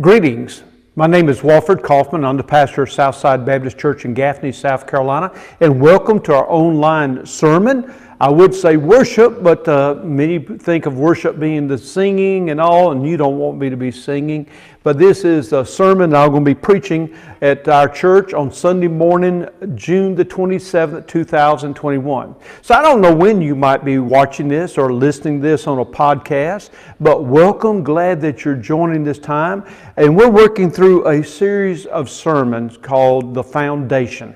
Greetings. My name is Walford Kaufman. I'm the pastor of Southside Baptist Church in Gaffney, South Carolina, and welcome to our online sermon. I would say worship, but uh, many think of worship being the singing and all, and you don't want me to be singing. But this is a sermon I'm going to be preaching at our church on Sunday morning, June the 27th, 2021. So I don't know when you might be watching this or listening this on a podcast, but welcome. Glad that you're joining this time. And we're working through a series of sermons called The Foundation.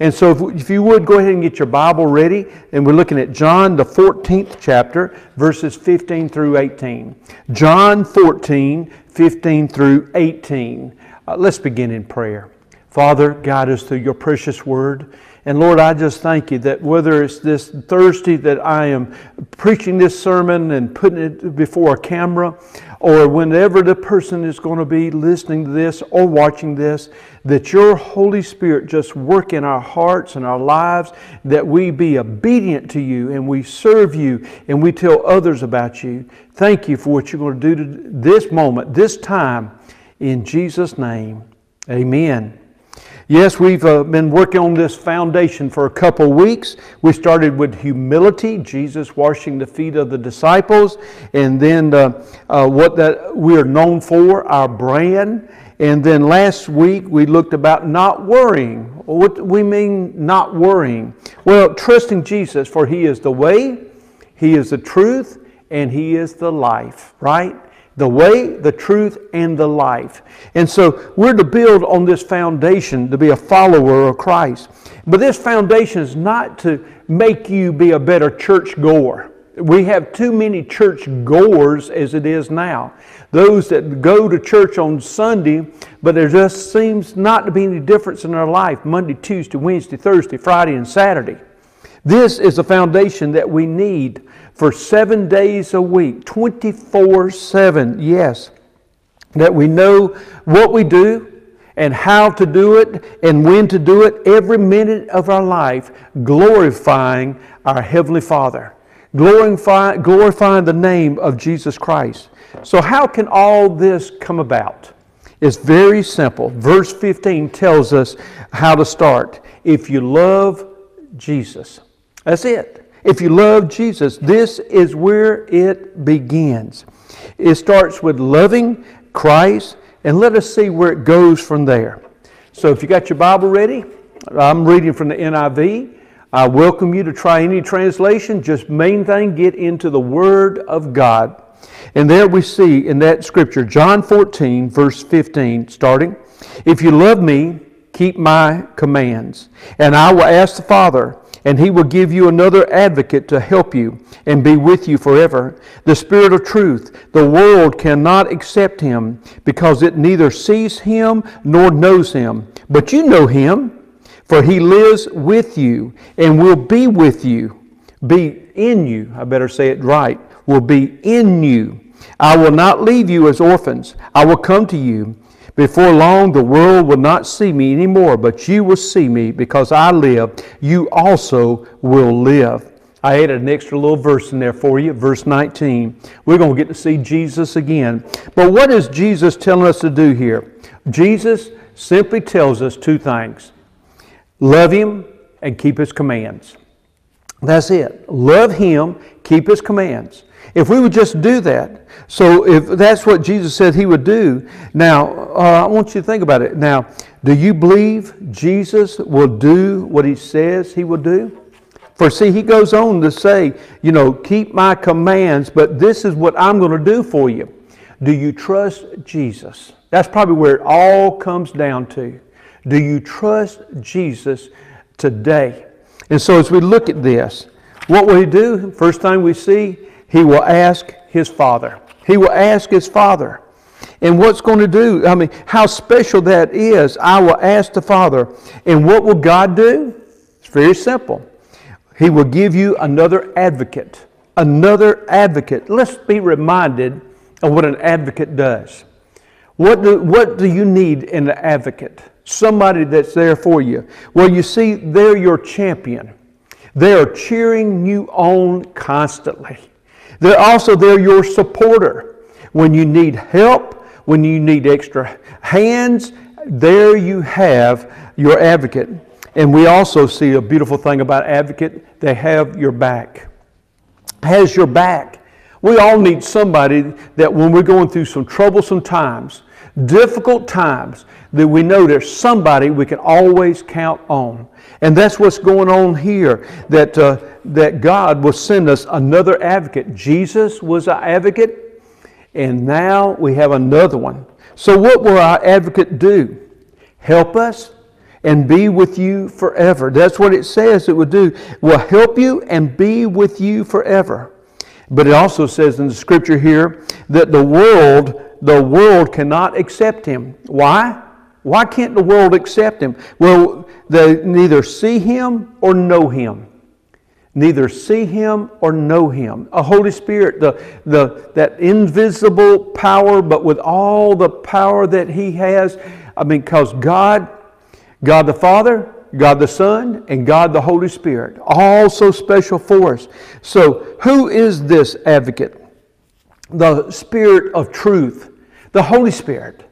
And so, if, if, you would go ahead and get your Bible ready, and we're looking at John, the 14th chapter, verses 15 through 18. John 14, 15 through 18. Uh, let's begin in prayer. Father, guide us through your precious word. And Lord, I just thank you that whether it's this Thursday that I am preaching this sermon and putting it before a camera, or whenever the person is going to be listening to this or watching this, that your Holy Spirit just work in our hearts and our lives, that we be obedient to you and we serve you and we tell others about you. Thank you for what you're going to do to this moment, this time. In Jesus' name, amen. Yes, we've uh, been working on this foundation for a couple weeks. We started with humility, Jesus washing the feet of the disciples, and then uh, uh, what that we are known for, our brand. And then last week we looked about not worrying. What do we mean not worrying? Well, trusting Jesus, for He is the way, He is the truth, and He is the life, right? The way, the truth, and the life. And so we're to build on this foundation to be a follower of Christ. But this foundation is not to make you be a better church goer. We have too many church goers as it is now. Those that go to church on Sunday, but there just seems not to be any difference in their life Monday, Tuesday, Wednesday, Thursday, Friday, and Saturday. This is the foundation that we need for seven days a week, 24 7. Yes. That we know what we do and how to do it and when to do it every minute of our life, glorifying our Heavenly Father, glorifying, glorifying the name of Jesus Christ. So, how can all this come about? It's very simple. Verse 15 tells us how to start. If you love Jesus, that's it. If you love Jesus, this is where it begins. It starts with loving Christ, and let us see where it goes from there. So, if you got your Bible ready, I'm reading from the NIV. I welcome you to try any translation. Just main thing, get into the Word of God. And there we see in that scripture, John 14, verse 15, starting, If you love me, keep my commands, and I will ask the Father and he will give you another advocate to help you and be with you forever. The Spirit of truth. The world cannot accept him because it neither sees him nor knows him. But you know him, for he lives with you and will be with you. Be in you. I better say it right. Will be in you. I will not leave you as orphans. I will come to you. Before long, the world will not see me anymore, but you will see me because I live. You also will live. I added an extra little verse in there for you, verse 19. We're going to get to see Jesus again. But what is Jesus telling us to do here? Jesus simply tells us two things love Him and keep His commands. That's it. Love Him, keep His commands. If we would just do that, so if that's what Jesus said he would do, now uh, I want you to think about it. Now, do you believe Jesus will do what he says he will do? For see, he goes on to say, you know, keep my commands, but this is what I'm going to do for you. Do you trust Jesus? That's probably where it all comes down to. Do you trust Jesus today? And so as we look at this, what will he do? First thing we see, he will ask his father. He will ask his father. And what's going to do? I mean, how special that is. I will ask the Father. And what will God do? It's very simple. He will give you another advocate. Another advocate. Let's be reminded of what an advocate does. What do, what do you need in an advocate? Somebody that's there for you. Well, you see, they're your champion. They are cheering you on constantly. They're also they're your supporter. When you need help, when you need extra hands, there you have your advocate. And we also see a beautiful thing about advocate, they have your back. Has your back. We all need somebody that when we're going through some troublesome times, difficult times, that we know there's somebody we can always count on. And that's what's going on here, that, uh, that God will send us another advocate. Jesus was our advocate, and now we have another one. So, what will our advocate do? Help us and be with you forever. That's what it says it would do. Will help you and be with you forever. But it also says in the scripture here that the world, the world cannot accept him. Why? Why can't the world accept him? Well, they neither see him or know him. Neither see him or know him. A Holy Spirit, the, the, that invisible power, but with all the power that he has. I mean, because God, God the Father, God the Son, and God the Holy Spirit, all so special for us. So, who is this advocate? The Spirit of truth, the Holy Spirit.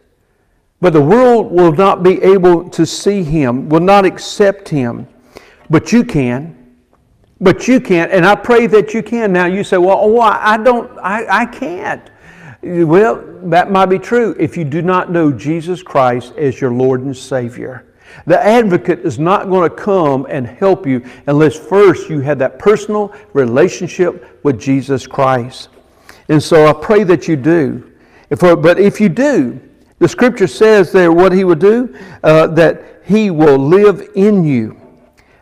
But the world will not be able to see him, will not accept him. But you can. But you can, and I pray that you can. Now you say, well, oh, I don't, I, I can't. Well, that might be true if you do not know Jesus Christ as your Lord and Savior. The advocate is not going to come and help you unless first you have that personal relationship with Jesus Christ. And so I pray that you do. But if you do, the scripture says there what he will do, uh, that he will live in you.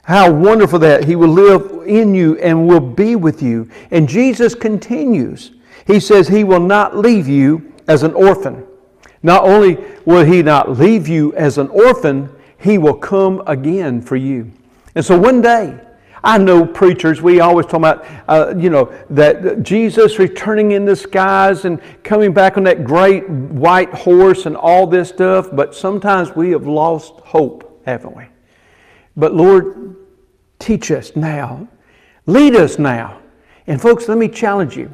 How wonderful that he will live in you and will be with you. And Jesus continues. He says he will not leave you as an orphan. Not only will he not leave you as an orphan, he will come again for you. And so one day, I know preachers, we always talk about, uh, you know, that Jesus returning in the skies and coming back on that great white horse and all this stuff, but sometimes we have lost hope, haven't we? But Lord, teach us now. Lead us now. And folks, let me challenge you.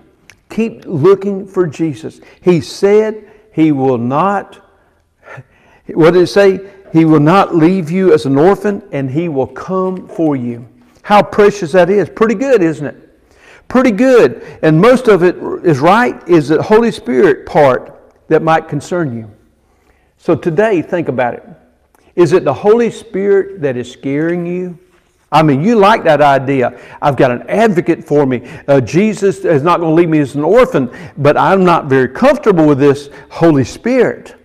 Keep looking for Jesus. He said he will not, what did it say? He will not leave you as an orphan, and he will come for you. How precious that is. Pretty good, isn't it? Pretty good. And most of it is right, is the Holy Spirit part that might concern you. So today, think about it. Is it the Holy Spirit that is scaring you? I mean, you like that idea. I've got an advocate for me. Uh, Jesus is not going to leave me as an orphan, but I'm not very comfortable with this Holy Spirit.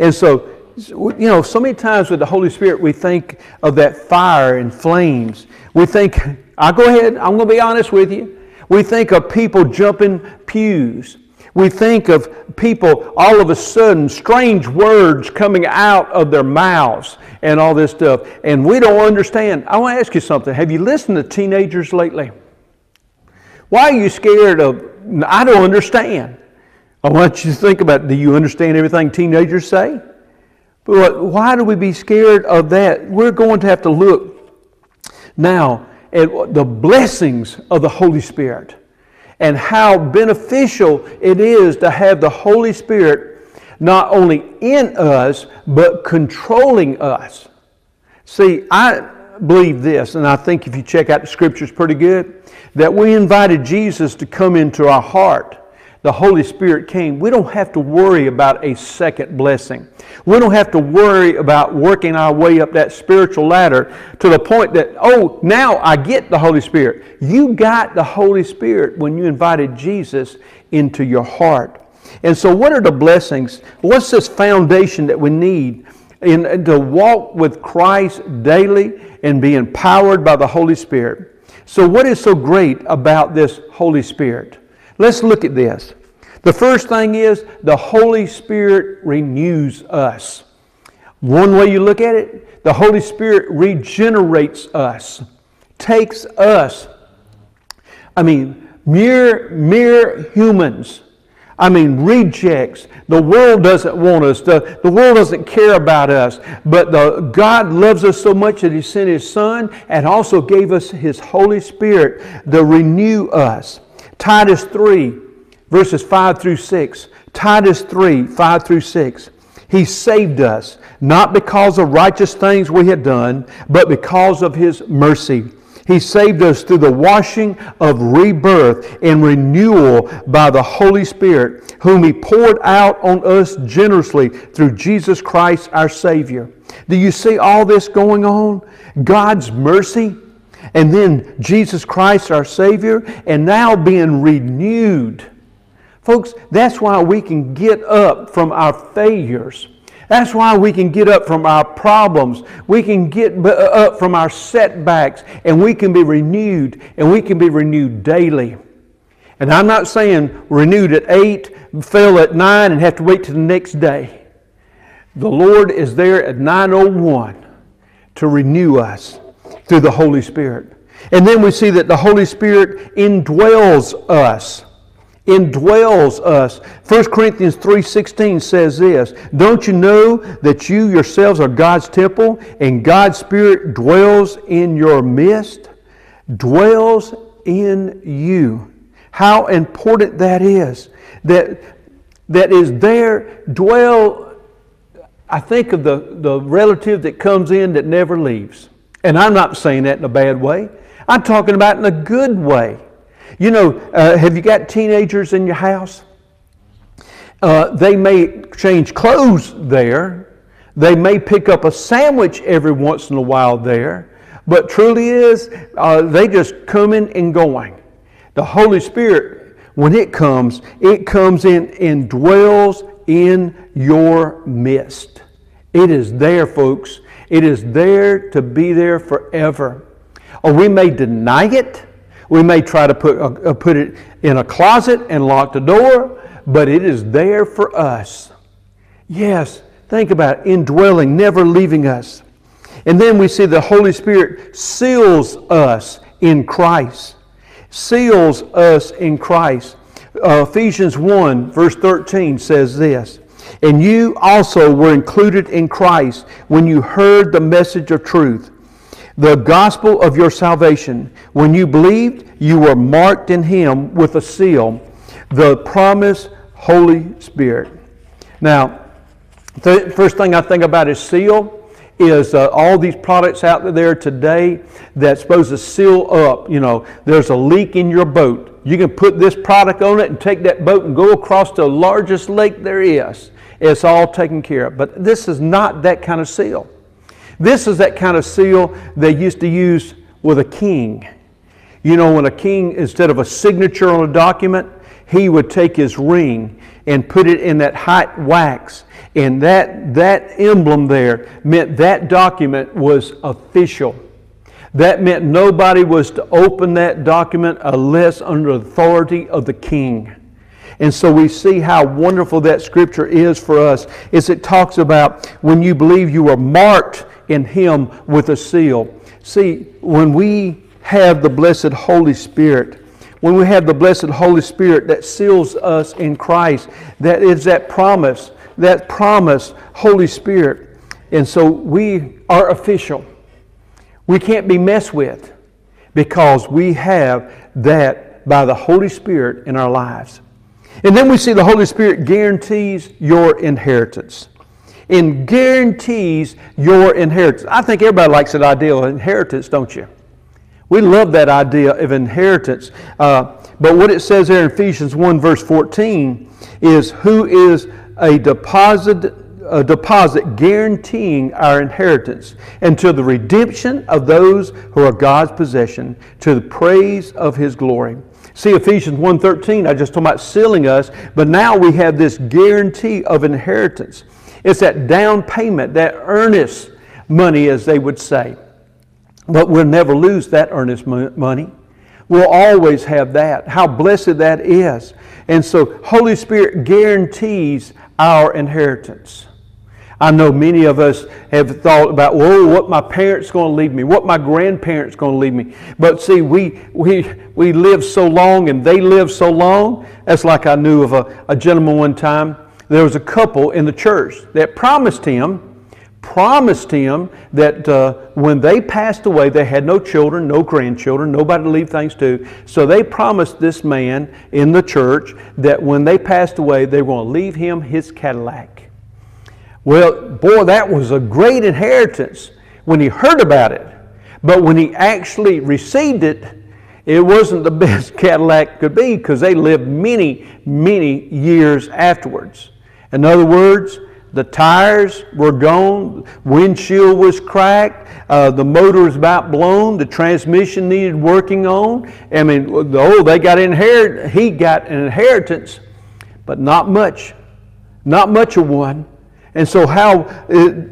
And so, you know, so many times with the Holy Spirit, we think of that fire and flames. We think, I'll go ahead, I'm going to be honest with you. We think of people jumping pews. We think of people all of a sudden, strange words coming out of their mouths and all this stuff. And we don't understand. I want to ask you something. Have you listened to teenagers lately? Why are you scared of? I don't understand. I want you to think about do you understand everything teenagers say? But why do we be scared of that? We're going to have to look now at the blessings of the Holy Spirit and how beneficial it is to have the Holy Spirit not only in us, but controlling us. See, I believe this, and I think if you check out the scriptures pretty good, that we invited Jesus to come into our heart the Holy Spirit came, we don't have to worry about a second blessing. We don't have to worry about working our way up that spiritual ladder to the point that, oh, now I get the Holy Spirit. You got the Holy Spirit when you invited Jesus into your heart. And so, what are the blessings? What's this foundation that we need in, to walk with Christ daily and be empowered by the Holy Spirit? So, what is so great about this Holy Spirit? Let's look at this. The first thing is the Holy Spirit renews us. One way you look at it, the Holy Spirit regenerates us, takes us. I mean, mere, mere humans. I mean, rejects. The world doesn't want us. The, the world doesn't care about us. But the, God loves us so much that He sent His Son and also gave us His Holy Spirit to renew us. Titus 3, verses 5 through 6 Titus 3 5 through 6. He saved us, not because of righteous things we had done, but because of His mercy. He saved us through the washing of rebirth and renewal by the Holy Spirit, whom He poured out on us generously through Jesus Christ our Savior. Do you see all this going on? God's mercy, and then Jesus Christ our Savior, and now being renewed. Folks, that's why we can get up from our failures. That's why we can get up from our problems. We can get uh, up from our setbacks and we can be renewed and we can be renewed daily. And I'm not saying renewed at 8, fail at 9, and have to wait till the next day. The Lord is there at 901 to renew us through the Holy Spirit. And then we see that the Holy Spirit indwells us indwells us. 1 Corinthians 3:16 says this, "Don't you know that you yourselves are God's temple and God's spirit dwells in your midst?" Dwells in you. How important that is. That that is there dwell I think of the, the relative that comes in that never leaves. And I'm not saying that in a bad way. I'm talking about in a good way. You know, uh, have you got teenagers in your house? Uh, they may change clothes there. They may pick up a sandwich every once in a while there. But truly is, uh, they just coming and going. The Holy Spirit, when it comes, it comes in and dwells in your midst. It is there, folks. It is there to be there forever. Or we may deny it. We may try to put, uh, put it in a closet and lock the door, but it is there for us. Yes, think about it, indwelling, never leaving us. And then we see the Holy Spirit seals us in Christ. Seals us in Christ. Uh, Ephesians 1, verse 13 says this And you also were included in Christ when you heard the message of truth the gospel of your salvation. When you believed, you were marked in Him with a seal, the promised Holy Spirit. Now, the first thing I think about is seal is uh, all these products out there today that's supposed to seal up. You know, there's a leak in your boat. You can put this product on it and take that boat and go across the largest lake there is. It's all taken care of. But this is not that kind of seal. This is that kind of seal they used to use with a king. You know, when a king, instead of a signature on a document, he would take his ring and put it in that hot wax. And that, that emblem there meant that document was official. That meant nobody was to open that document unless under the authority of the king. And so we see how wonderful that scripture is for us. Is it talks about when you believe you are marked in Him with a seal. See, when we have the blessed Holy Spirit, when we have the blessed Holy Spirit that seals us in Christ, that is that promise, that promise, Holy Spirit. And so we are official. We can't be messed with because we have that by the Holy Spirit in our lives. And then we see the Holy Spirit guarantees your inheritance and guarantees your inheritance. I think everybody likes that idea of inheritance, don't you? We love that idea of inheritance. Uh, but what it says there in Ephesians 1, verse 14, is who is a deposit, a deposit guaranteeing our inheritance to the redemption of those who are God's possession, to the praise of his glory. See Ephesians 1:13, I just talked about sealing us, but now we have this guarantee of inheritance. It's that down payment, that earnest money, as they would say. But we'll never lose that earnest money. We'll always have that. How blessed that is. And so, Holy Spirit guarantees our inheritance. I know many of us have thought about, whoa, what my parents going to leave me, what my grandparents going to leave me. But see, we, we, we live so long and they live so long. That's like I knew of a, a gentleman one time there was a couple in the church that promised him, promised him that uh, when they passed away, they had no children, no grandchildren, nobody to leave things to. So they promised this man in the church that when they passed away, they were going to leave him his Cadillac. Well, boy, that was a great inheritance when he heard about it. But when he actually received it, it wasn't the best Cadillac could be because they lived many, many years afterwards. In other words, the tires were gone, windshield was cracked, uh, the motor was about blown, the transmission needed working on. I mean, oh, they got inherit, he got an inheritance, but not much, not much of one. And so, how uh,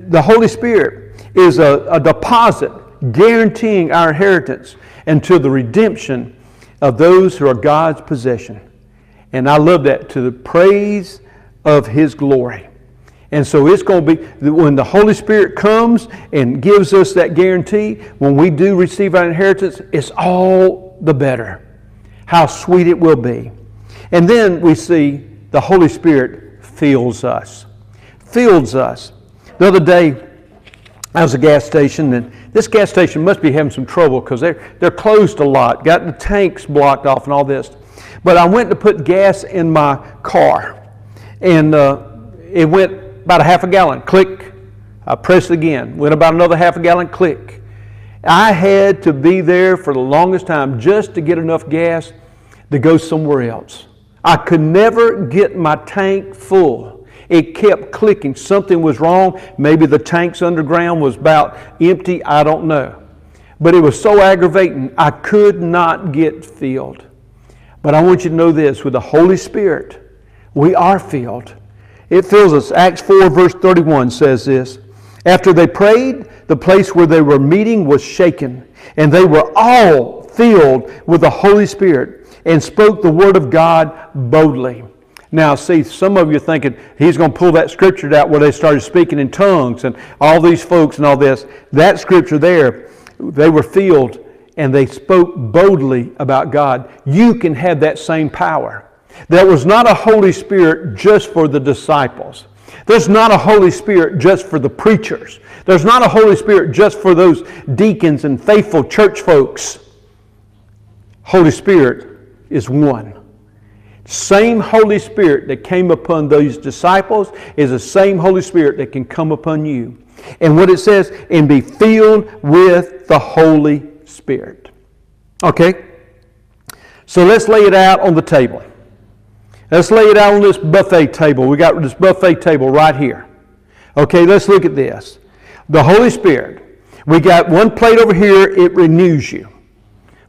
the Holy Spirit is a, a deposit guaranteeing our inheritance until the redemption of those who are God's possession. And I love that to the praise of His glory. And so it's going to be when the Holy Spirit comes and gives us that guarantee, when we do receive our inheritance, it's all the better. How sweet it will be. And then we see the Holy Spirit fills us. Fills us. The other day, I was at a gas station, and this gas station must be having some trouble because they're, they're closed a lot, got the tanks blocked off and all this. But I went to put gas in my car, and uh, it went about a half a gallon. Click. I pressed again. Went about another half a gallon. Click. I had to be there for the longest time just to get enough gas to go somewhere else. I could never get my tank full. It kept clicking. Something was wrong. Maybe the tanks underground was about empty. I don't know. But it was so aggravating, I could not get filled. But I want you to know this with the Holy Spirit, we are filled. It fills us. Acts 4, verse 31 says this After they prayed, the place where they were meeting was shaken, and they were all filled with the Holy Spirit and spoke the word of God boldly. Now, see, some of you are thinking he's going to pull that scripture out where they started speaking in tongues and all these folks and all this. That scripture there, they were filled and they spoke boldly about God. You can have that same power. There was not a Holy Spirit just for the disciples. There's not a Holy Spirit just for the preachers. There's not a Holy Spirit just for those deacons and faithful church folks. Holy Spirit is one. Same Holy Spirit that came upon those disciples is the same Holy Spirit that can come upon you. And what it says, and be filled with the Holy Spirit. Okay? So let's lay it out on the table. Let's lay it out on this buffet table. We got this buffet table right here. Okay, let's look at this. The Holy Spirit. We got one plate over here, it renews you.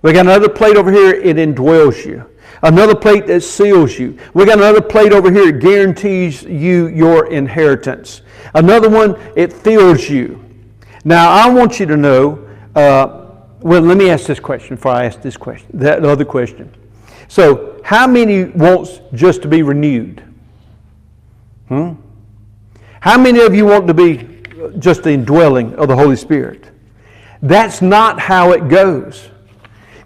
We got another plate over here, it indwells you. Another plate that seals you. We got another plate over here that guarantees you your inheritance. Another one, it fills you. Now, I want you to know, uh, well, let me ask this question before I ask this question, that other question. So, how many wants just to be renewed? Hmm? How many of you want to be just the indwelling of the Holy Spirit? That's not how it goes.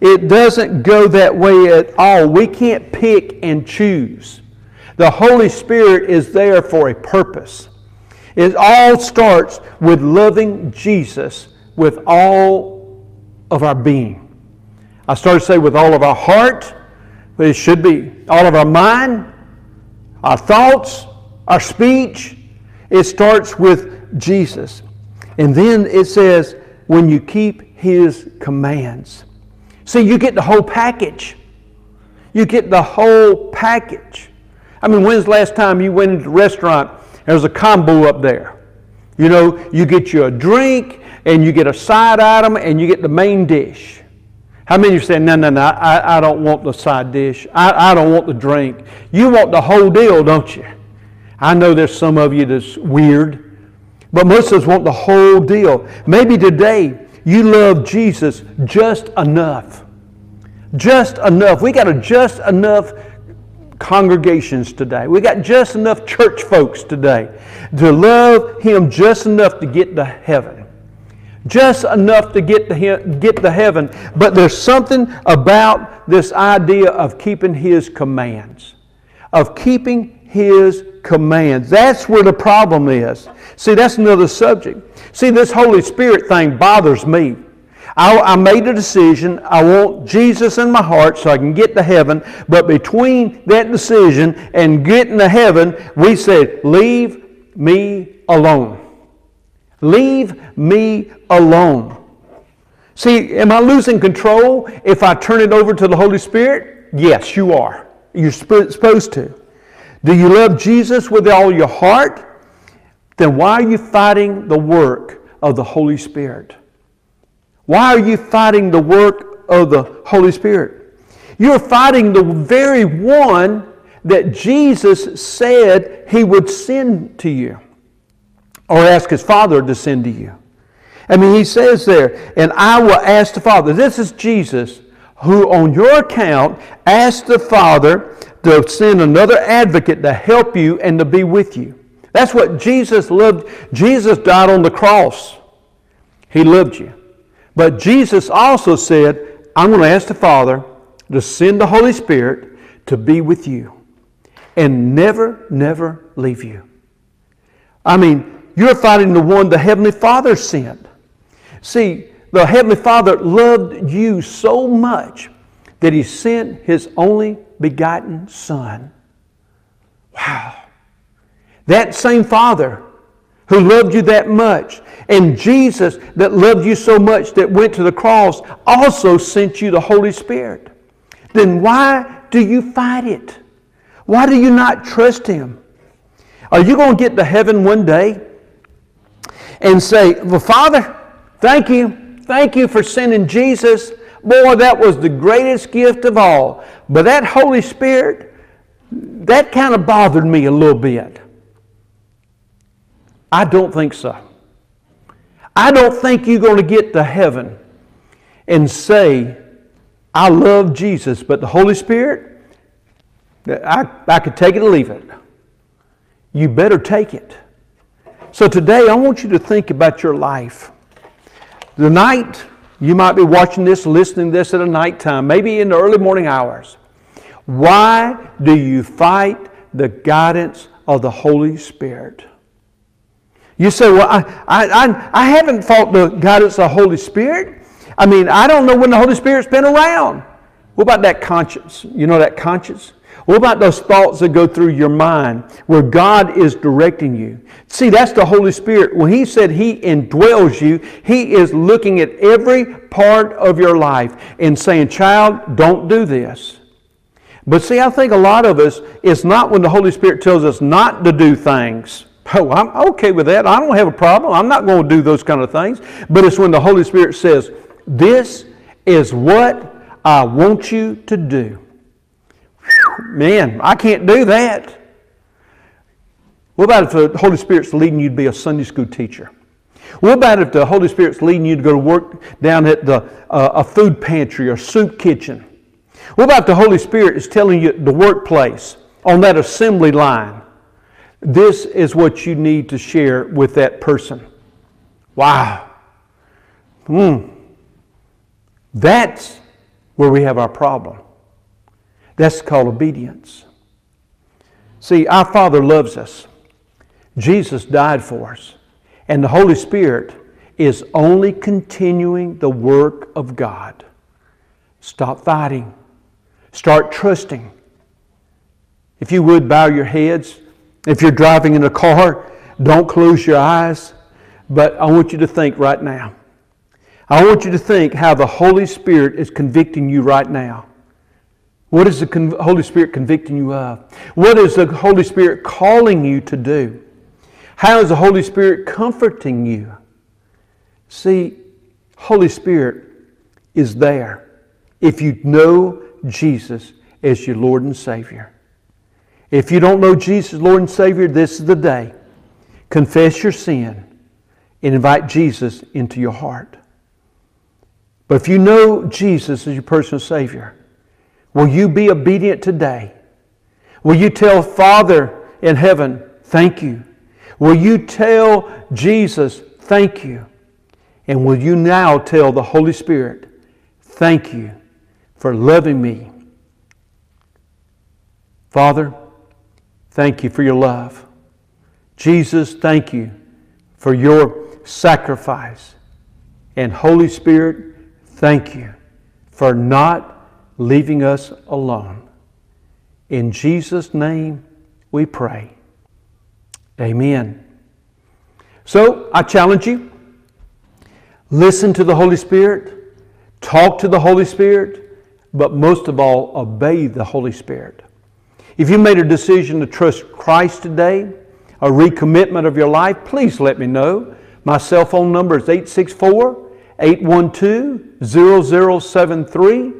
It doesn't go that way at all. We can't pick and choose. The Holy Spirit is there for a purpose. It all starts with loving Jesus with all of our being. I started to say with all of our heart, but it should be all of our mind, our thoughts, our speech. It starts with Jesus. And then it says, when you keep his commands. See, you get the whole package. You get the whole package. I mean, when's the last time you went into a restaurant? There's a combo up there. You know, you get you a drink and you get a side item and you get the main dish. How many of you say, no, no, no, I, I don't want the side dish. I, I don't want the drink. You want the whole deal, don't you? I know there's some of you that's weird, but most of us want the whole deal. Maybe today you love Jesus just enough. Just enough. We got a just enough congregations today. We got just enough church folks today to love Him just enough to get to heaven. Just enough to get to, him, get to heaven. But there's something about this idea of keeping His commands, of keeping His commands. That's where the problem is. See, that's another subject. See, this Holy Spirit thing bothers me. I, I, made a decision. I want Jesus in my heart so I can get to heaven. But between that decision and getting to heaven, we said, Leave me alone. Leave me alone. See, am I losing control if I turn it over to the Holy Spirit? Yes, you are. You're supposed to. Do you love Jesus with all your heart? Then why are you fighting the work of the Holy Spirit? Why are you fighting the work of the Holy Spirit? You're fighting the very one that Jesus said he would send to you or ask his Father to send to you. I mean, he says there, and I will ask the Father. This is Jesus who, on your account, asked the Father to send another advocate to help you and to be with you. That's what Jesus loved. Jesus died on the cross. He loved you. But Jesus also said, I'm going to ask the Father to send the Holy Spirit to be with you and never, never leave you. I mean, you're fighting the one the Heavenly Father sent. See, the Heavenly Father loved you so much that He sent His only begotten Son. Wow. That same Father who loved you that much, and Jesus that loved you so much that went to the cross, also sent you the Holy Spirit. Then why do you fight it? Why do you not trust Him? Are you going to get to heaven one day and say, Well, Father, thank you. Thank you for sending Jesus. Boy, that was the greatest gift of all. But that Holy Spirit, that kind of bothered me a little bit. I don't think so. I don't think you're going to get to heaven and say, I love Jesus, but the Holy Spirit, I, I could take it or leave it. You better take it. So today, I want you to think about your life. Tonight, you might be watching this, listening to this at a nighttime, maybe in the early morning hours. Why do you fight the guidance of the Holy Spirit? You say, Well, I, I, I, haven't fought the guidance of the Holy Spirit. I mean, I don't know when the Holy Spirit's been around. What about that conscience? You know that conscience? What about those thoughts that go through your mind where God is directing you? See, that's the Holy Spirit. When He said He indwells you, He is looking at every part of your life and saying, Child, don't do this. But see, I think a lot of us, it's not when the Holy Spirit tells us not to do things. Oh, I'm okay with that. I don't have a problem. I'm not going to do those kind of things. But it's when the Holy Spirit says, This is what I want you to do. Man, I can't do that. What about if the Holy Spirit's leading you to be a Sunday school teacher? What about if the Holy Spirit's leading you to go to work down at the, uh, a food pantry or soup kitchen? What about the Holy Spirit is telling you the workplace on that assembly line? This is what you need to share with that person. Wow. Hmm. That's where we have our problem. That's called obedience. See, our Father loves us. Jesus died for us. And the Holy Spirit is only continuing the work of God. Stop fighting. Start trusting. If you would, bow your heads. If you're driving in a car, don't close your eyes. But I want you to think right now. I want you to think how the Holy Spirit is convicting you right now. What is the Holy Spirit convicting you of? What is the Holy Spirit calling you to do? How is the Holy Spirit comforting you? See, Holy Spirit is there if you know Jesus as your Lord and Savior. If you don't know Jesus, Lord and Savior, this is the day. Confess your sin and invite Jesus into your heart. But if you know Jesus as your personal Savior, Will you be obedient today? Will you tell Father in heaven, thank you? Will you tell Jesus, thank you? And will you now tell the Holy Spirit, thank you for loving me? Father, thank you for your love. Jesus, thank you for your sacrifice. And Holy Spirit, thank you for not leaving us alone. In Jesus' name we pray. Amen. So I challenge you listen to the Holy Spirit, talk to the Holy Spirit, but most of all, obey the Holy Spirit. If you made a decision to trust Christ today, a recommitment of your life, please let me know. My cell phone number is 864 812 0073,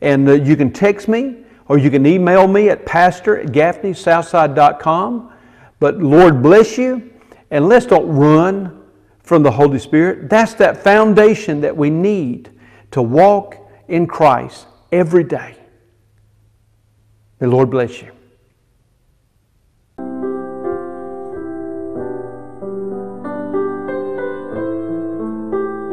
and uh, you can text me or you can email me at pastor at gaffneysouthside.com. But Lord bless you, and let's don't run from the Holy Spirit. That's that foundation that we need to walk in Christ every day. May Lord bless you.